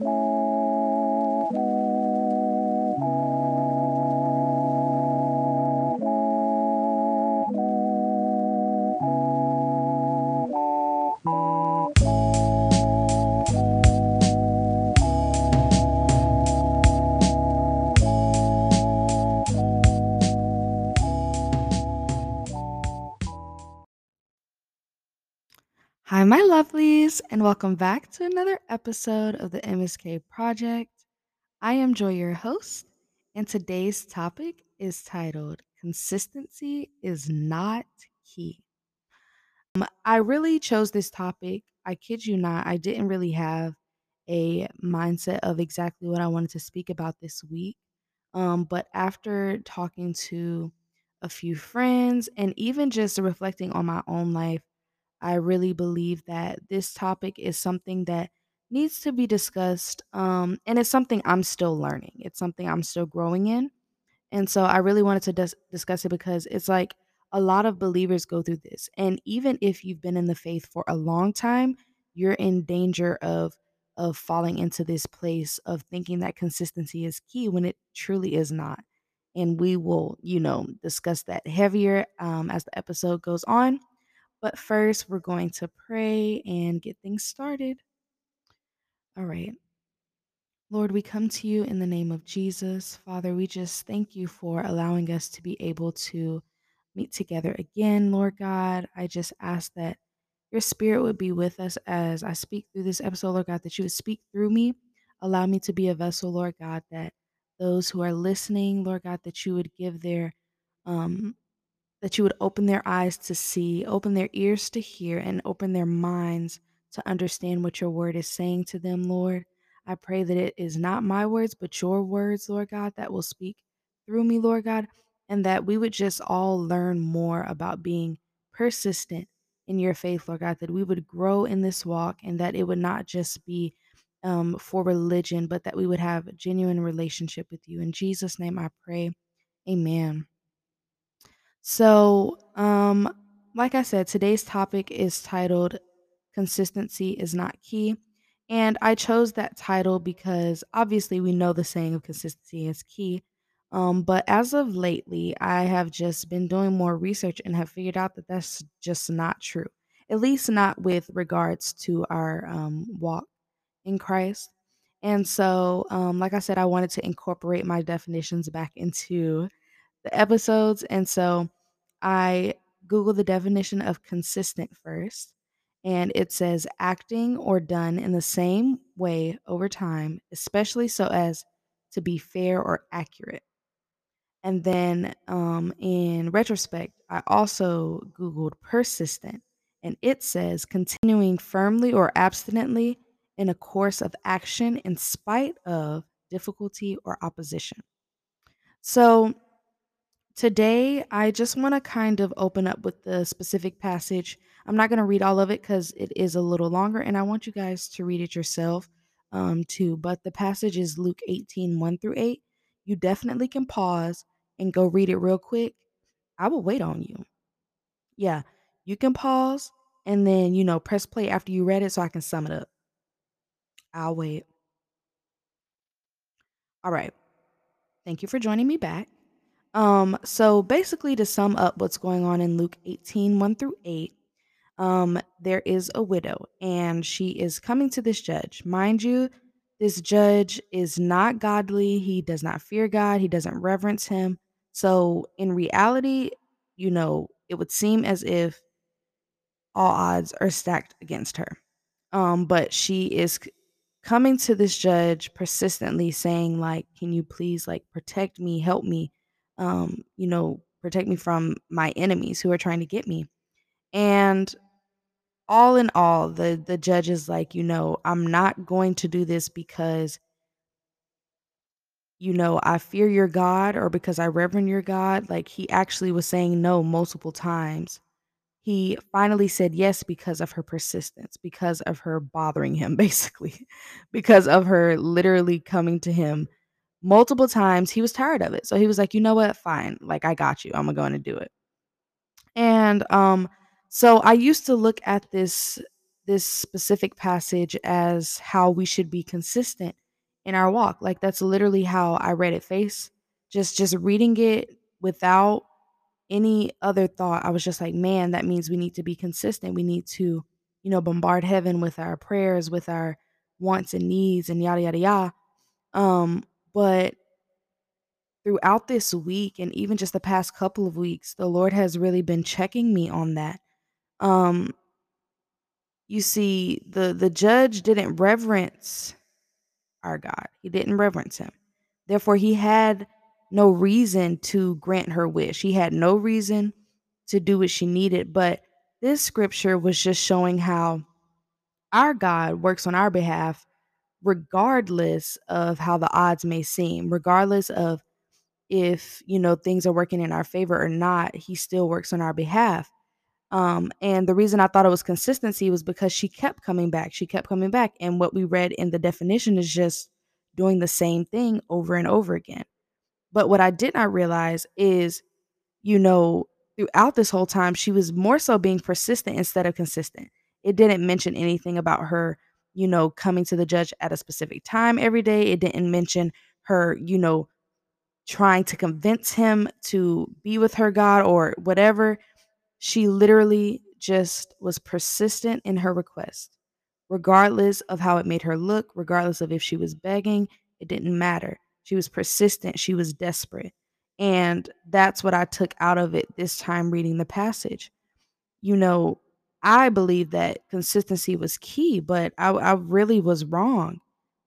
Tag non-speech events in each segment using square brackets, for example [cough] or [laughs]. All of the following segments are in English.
you Hi, my lovelies, and welcome back to another episode of the MSK Project. I am Joy, your host, and today's topic is titled Consistency is Not Key. Um, I really chose this topic. I kid you not, I didn't really have a mindset of exactly what I wanted to speak about this week. Um, but after talking to a few friends and even just reflecting on my own life, I really believe that this topic is something that needs to be discussed, um, and it's something I'm still learning. It's something I'm still growing in. And so I really wanted to dis- discuss it because it's like a lot of believers go through this. And even if you've been in the faith for a long time, you're in danger of of falling into this place of thinking that consistency is key when it truly is not. And we will, you know, discuss that heavier um, as the episode goes on. But first, we're going to pray and get things started. All right. Lord, we come to you in the name of Jesus. Father, we just thank you for allowing us to be able to meet together again, Lord God. I just ask that your spirit would be with us as I speak through this episode, Lord God, that you would speak through me. Allow me to be a vessel, Lord God, that those who are listening, Lord God, that you would give their um that you would open their eyes to see, open their ears to hear, and open their minds to understand what your word is saying to them, Lord. I pray that it is not my words, but your words, Lord God, that will speak through me, Lord God, and that we would just all learn more about being persistent in your faith, Lord God, that we would grow in this walk and that it would not just be um, for religion, but that we would have a genuine relationship with you. In Jesus' name I pray. Amen. So, um, like I said, today's topic is titled Consistency is Not Key. And I chose that title because obviously we know the saying of consistency is key. Um, but as of lately, I have just been doing more research and have figured out that that's just not true, at least not with regards to our um, walk in Christ. And so, um, like I said, I wanted to incorporate my definitions back into the episodes. And so I Google the definition of consistent first, and it says acting or done in the same way over time, especially so as to be fair or accurate. And then um, in retrospect, I also Googled persistent, and it says continuing firmly or abstinently in a course of action in spite of difficulty or opposition. So Today, I just want to kind of open up with the specific passage. I'm not going to read all of it because it is a little longer, and I want you guys to read it yourself um, too. But the passage is Luke 18 1 through 8. You definitely can pause and go read it real quick. I will wait on you. Yeah, you can pause and then, you know, press play after you read it so I can sum it up. I'll wait. All right. Thank you for joining me back. Um, so basically, to sum up what's going on in Luke 18 1 through 8, um, there is a widow and she is coming to this judge. Mind you, this judge is not godly. He does not fear God, he doesn't reverence him. So, in reality, you know, it would seem as if all odds are stacked against her. Um, but she is coming to this judge persistently saying like can you please like protect me help me um you know protect me from my enemies who are trying to get me. And all in all the the judge is like you know i'm not going to do this because you know i fear your god or because i reverend your god. Like he actually was saying no multiple times. He finally said yes because of her persistence, because of her bothering him, [laughs] basically, because of her literally coming to him multiple times. He was tired of it. So he was like, you know what? Fine. Like, I got you. I'm going to do it. And um, so I used to look at this this specific passage as how we should be consistent in our walk. Like that's literally how I read it face. Just just reading it without any other thought. I was just like, man, that means we need to be consistent. We need to, you know, bombard heaven with our prayers, with our wants and needs and yada yada yada. Um, but throughout this week and even just the past couple of weeks, the Lord has really been checking me on that. Um, you see, the the judge didn't reverence our God. He didn't reverence him. Therefore, he had no reason to grant her wish. He had no reason to do what she needed. But this scripture was just showing how our God works on our behalf, regardless of how the odds may seem, regardless of if, you know, things are working in our favor or not, he still works on our behalf. Um, and the reason I thought it was consistency was because she kept coming back. She kept coming back. And what we read in the definition is just doing the same thing over and over again. But what I did not realize is, you know, throughout this whole time, she was more so being persistent instead of consistent. It didn't mention anything about her, you know, coming to the judge at a specific time every day. It didn't mention her, you know, trying to convince him to be with her God or whatever. She literally just was persistent in her request, regardless of how it made her look, regardless of if she was begging, it didn't matter. She was persistent, she was desperate. And that's what I took out of it this time reading the passage. You know, I believe that consistency was key, but I, I really was wrong.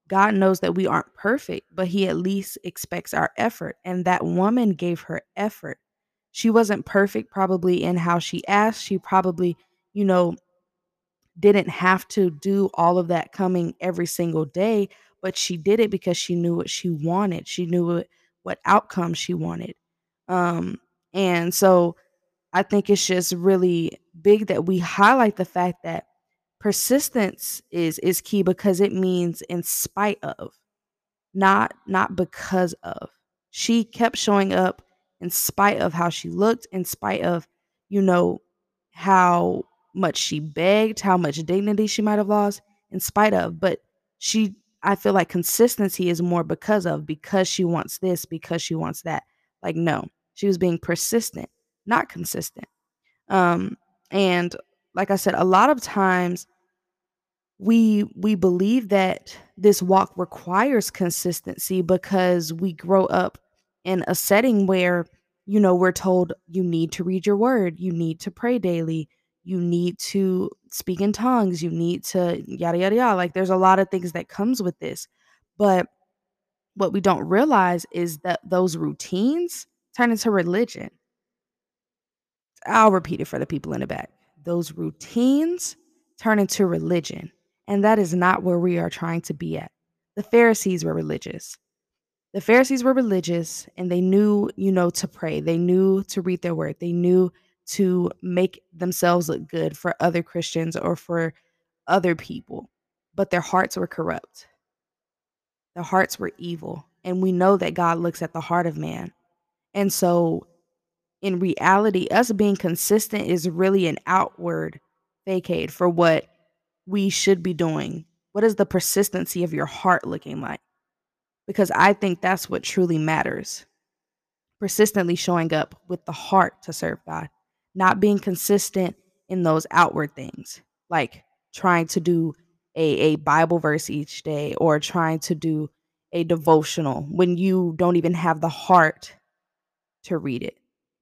God knows that we aren't perfect, but He at least expects our effort. And that woman gave her effort. She wasn't perfect, probably in how she asked. She probably, you know, didn't have to do all of that coming every single day, but she did it because she knew what she wanted. She knew what, what outcome she wanted. Um, and so I think it's just really big that we highlight the fact that persistence is is key because it means in spite of not not because of. She kept showing up in spite of how she looked in spite of you know how much she begged how much dignity she might have lost in spite of. But she i feel like consistency is more because of because she wants this because she wants that. Like no she was being persistent not consistent. Um and like I said, a lot of times we we believe that this walk requires consistency because we grow up in a setting where you know we're told you need to read your word, you need to pray daily, you need to speak in tongues, you need to yada yada yada. Like there's a lot of things that comes with this. But what we don't realize is that those routines turn into religion. I'll repeat it for the people in the back those routines turn into religion. And that is not where we are trying to be at. The Pharisees were religious. The Pharisees were religious and they knew, you know, to pray. They knew to read their word. They knew to make themselves look good for other Christians or for other people. But their hearts were corrupt. Their hearts were evil. And we know that God looks at the heart of man. And so in reality, us being consistent is really an outward facade for what we should be doing. What is the persistency of your heart looking like? Because I think that's what truly matters. Persistently showing up with the heart to serve God, not being consistent in those outward things, like trying to do a, a Bible verse each day or trying to do a devotional when you don't even have the heart to read it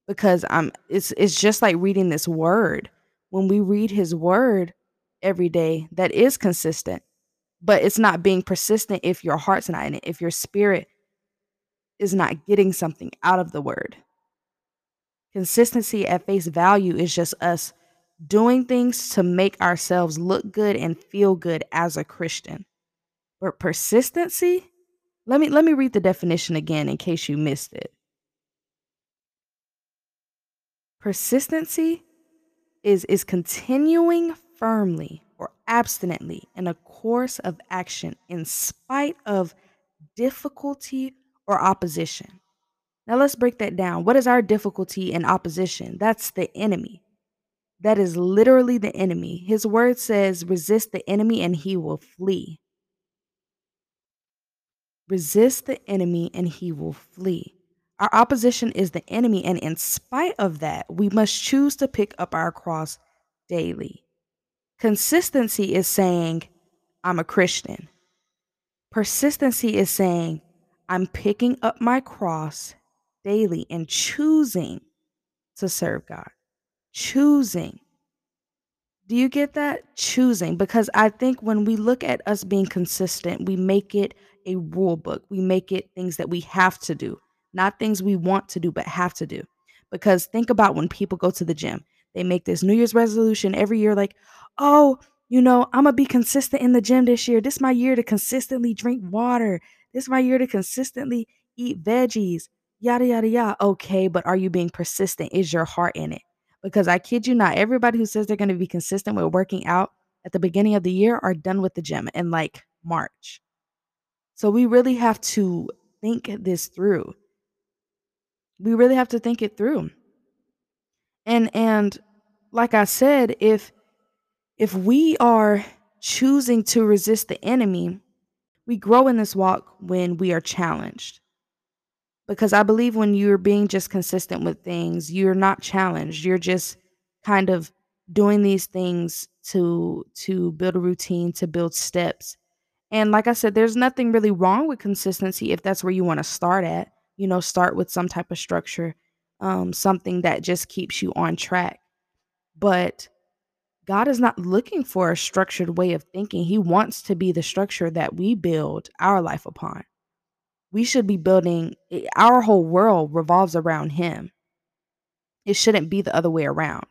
because I'm it's it's just like reading this word. When we read his word every day, that is consistent. But it's not being persistent if your heart's not in it, if your spirit is not getting something out of the word. Consistency at face value is just us doing things to make ourselves look good and feel good as a Christian. But persistency, let me let me read the definition again in case you missed it. Persistency is, is continuing firmly or abstinently in a course of action in spite of difficulty or opposition. Now let's break that down. What is our difficulty and opposition? That's the enemy. That is literally the enemy. His word says, resist the enemy and he will flee. Resist the enemy and he will flee. Our opposition is the enemy, and in spite of that, we must choose to pick up our cross daily. Consistency is saying, I'm a Christian. Persistency is saying, I'm picking up my cross daily and choosing to serve God. Choosing. Do you get that? Choosing. Because I think when we look at us being consistent, we make it a rule book. We make it things that we have to do, not things we want to do, but have to do. Because think about when people go to the gym, they make this New Year's resolution every year, like, oh, you know, I'm gonna be consistent in the gym this year. This is my year to consistently drink water. This is my year to consistently eat veggies. Yada yada yada. Okay, but are you being persistent? Is your heart in it? Because I kid you not, everybody who says they're going to be consistent with working out at the beginning of the year are done with the gym in like March. So we really have to think this through. We really have to think it through. And and like I said, if if we are choosing to resist the enemy, we grow in this walk when we are challenged because I believe when you're being just consistent with things, you're not challenged. You're just kind of doing these things to to build a routine, to build steps. And like I said, there's nothing really wrong with consistency if that's where you want to start at. You know, start with some type of structure, um, something that just keeps you on track. But God is not looking for a structured way of thinking. He wants to be the structure that we build our life upon we should be building eh, our whole world revolves around him. It shouldn't be the other way around.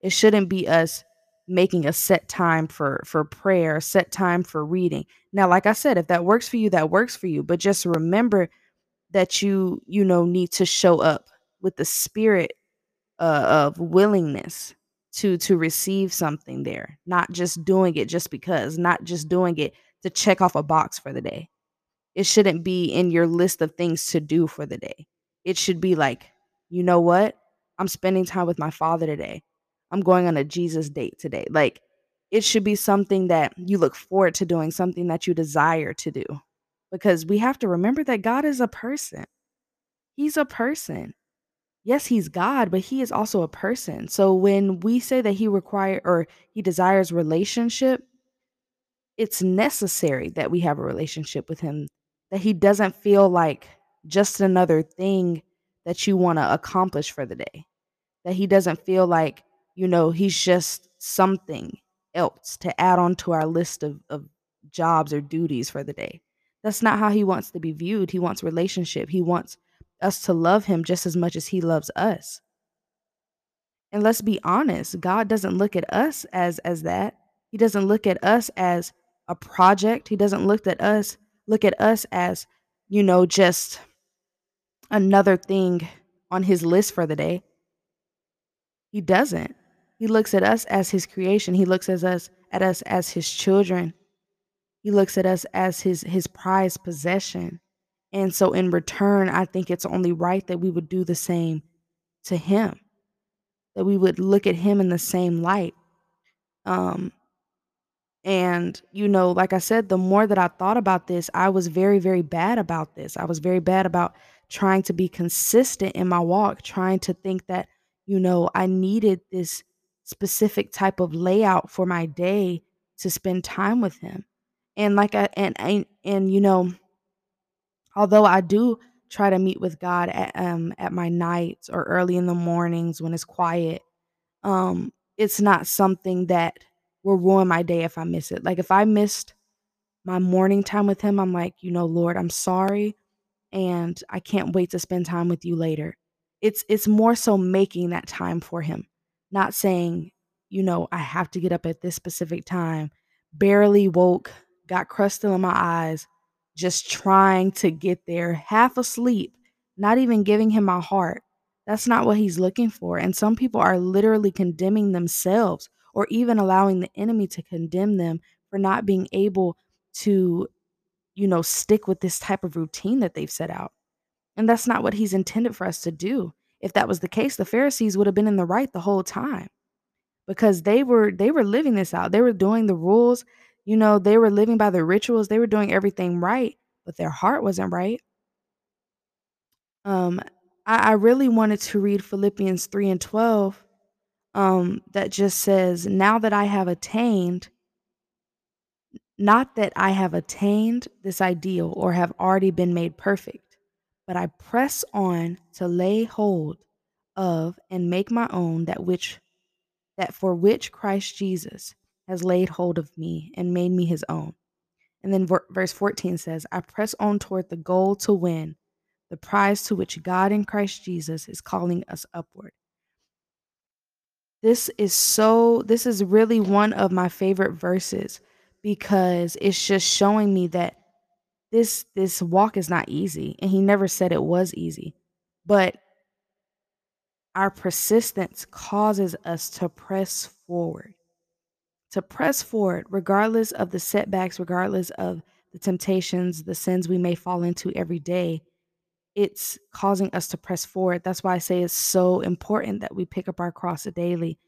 It shouldn't be us making a set time for for prayer, set time for reading. Now, like I said, if that works for you, that works for you, but just remember that you you know need to show up with the spirit uh, of willingness to to receive something there, not just doing it just because, not just doing it to check off a box for the day. It shouldn't be in your list of things to do for the day. It should be like, you know what? I'm spending time with my father today. I'm going on a Jesus date today. Like, it should be something that you look forward to doing, something that you desire to do. Because we have to remember that God is a person. He's a person. Yes, he's God, but he is also a person. So when we say that he require or he desires relationship, it's necessary that we have a relationship with him that he doesn't feel like just another thing that you want to accomplish for the day. That he doesn't feel like, you know, he's just something else to add on to our list of, of jobs or duties for the day. That's not how he wants to be viewed. He wants relationship. He wants us to love him just as much as he loves us. And let's be honest, God doesn't look at us as as that. He doesn't look at us as a project. He doesn't look at us look at us as, you know, just another thing on his list for the day. He doesn't. He looks at us as his creation. He looks at us at us as his children. He looks at us as his his prized possession. And so in return, I think it's only right that we would do the same to him. That we would look at him in the same light. Um and, you know, like I said, the more that I thought about this, I was very, very bad about this. I was very bad about trying to be consistent in my walk, trying to think that, you know, I needed this specific type of layout for my day to spend time with him. And like I and and, and you know, although I do try to meet with God at um at my nights or early in the mornings when it's quiet, um, it's not something that will ruin my day if I miss it. Like if I missed my morning time with him, I'm like, you know, Lord, I'm sorry and I can't wait to spend time with you later. It's it's more so making that time for him, not saying, you know, I have to get up at this specific time. Barely woke, got crust in my eyes, just trying to get there, half asleep, not even giving him my heart. That's not what he's looking for. And some people are literally condemning themselves or even allowing the enemy to condemn them for not being able to, you know, stick with this type of routine that they've set out. And that's not what he's intended for us to do. If that was the case, the Pharisees would have been in the right the whole time. because they were they were living this out. They were doing the rules, you know, they were living by the rituals, they were doing everything right, but their heart wasn't right. Um, I, I really wanted to read Philippians 3 and 12, um, that just says, Now that I have attained, not that I have attained this ideal or have already been made perfect, but I press on to lay hold of and make my own that which that for which Christ Jesus has laid hold of me and made me his own. And then verse 14 says, I press on toward the goal to win the prize to which God in Christ Jesus is calling us upward. This is so, this is really one of my favorite verses because it's just showing me that this this walk is not easy and he never said it was easy but our persistence causes us to press forward to press forward regardless of the setbacks regardless of the temptations the sins we may fall into every day it's causing us to press forward. That's why I say it's so important that we pick up our cross daily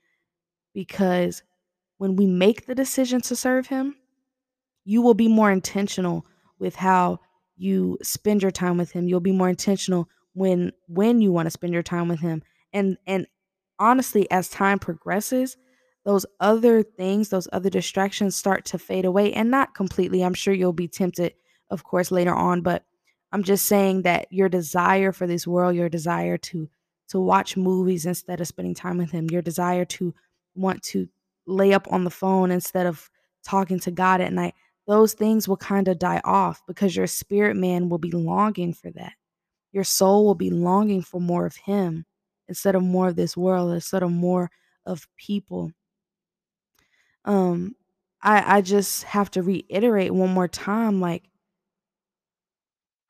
because when we make the decision to serve Him, you will be more intentional with how you spend your time with Him. You'll be more intentional when when you want to spend your time with Him. And and honestly, as time progresses, those other things, those other distractions start to fade away and not completely. I'm sure you'll be tempted, of course, later on, but I'm just saying that your desire for this world, your desire to to watch movies instead of spending time with him, your desire to want to lay up on the phone instead of talking to God at night, those things will kind of die off because your spirit man will be longing for that. Your soul will be longing for more of him instead of more of this world, instead of more of people. Um I I just have to reiterate one more time like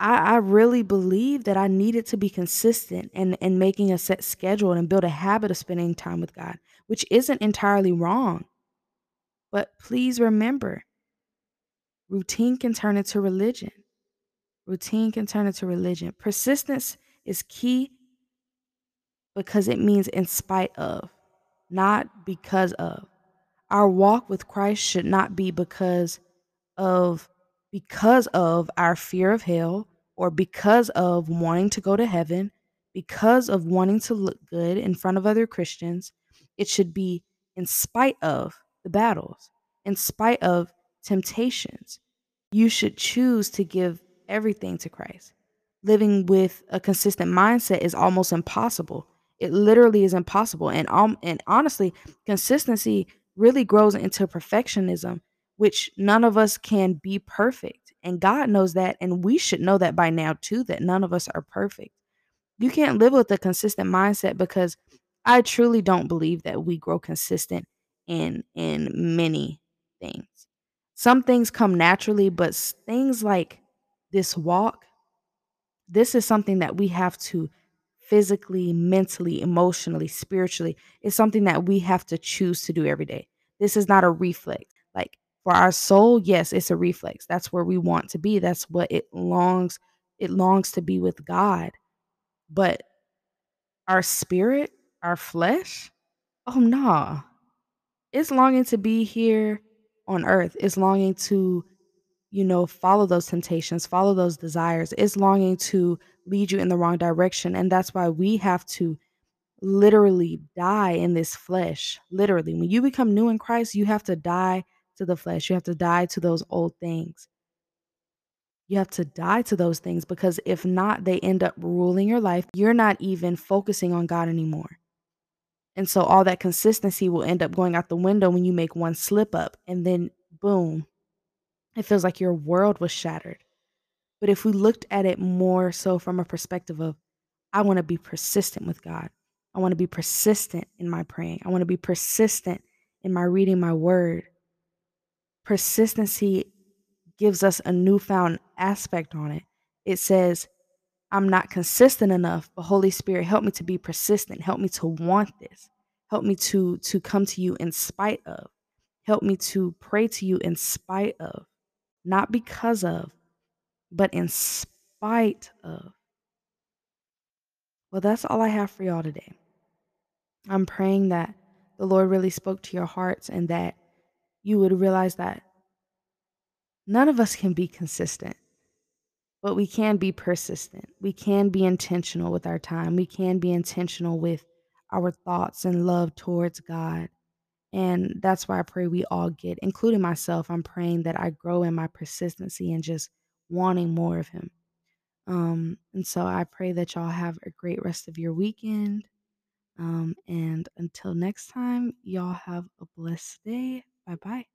I, I really believe that I needed to be consistent and and making a set schedule and build a habit of spending time with God, which isn't entirely wrong. But please remember, routine can turn into religion. Routine can turn into religion. Persistence is key because it means in spite of, not because of. Our walk with Christ should not be because of because of our fear of hell or because of wanting to go to heaven, because of wanting to look good in front of other Christians. It should be in spite of the battles, in spite of temptations. You should choose to give everything to Christ. Living with a consistent mindset is almost impossible. It literally is impossible. And um, and honestly, consistency really grows into perfectionism which none of us can be perfect. And God knows that. And we should know that by now, too, that none of us are perfect. You can't live with a consistent mindset because I truly don't believe that we grow consistent in in many things. Some things come naturally, but things like this walk, this is something that we have to physically, mentally, emotionally, spiritually. It's something that we have to choose to do every day. This is not a reflex. Like for our soul, yes, it's a reflex. That's where we want to be. That's what it longs it longs to be with God. But our spirit, our flesh, oh no. Nah. It's longing to be here on earth. It's longing to you know, follow those temptations, follow those desires. It's longing to lead you in the wrong direction. And that's why we have to literally die in this flesh. Literally. When you become new in Christ, you have to die to the flesh. You have to die to those old things. You have to die to those things because if not, they end up ruling your life. You're not even focusing on God anymore. And so all that consistency will end up going out the window when you make one slip up and then boom, it feels like your world was shattered. But if we looked at it more so from a perspective of, I want to be persistent with God, I want to be persistent in my praying, I want to be persistent in my reading my word, persistency gives us a newfound aspect on it. It says, I'm not consistent enough, but Holy Spirit, help me to be persistent. Help me to want this. Help me to to come to you in spite of. Help me to pray to you in spite of, not because of, but in spite of. Well, that's all I have for y'all today. I'm praying that the Lord really spoke to your hearts and that you would realize that none of us can be consistent, but we can be persistent. We can be intentional with our time. We can be intentional with our thoughts and love towards God. And that's why I pray we all get, including myself. I'm praying that I grow in my persistency and just wanting more of Him. Um, and so I pray that y'all have a great rest of your weekend. Um, and until next time, y'all have a blessed day. Bye bye.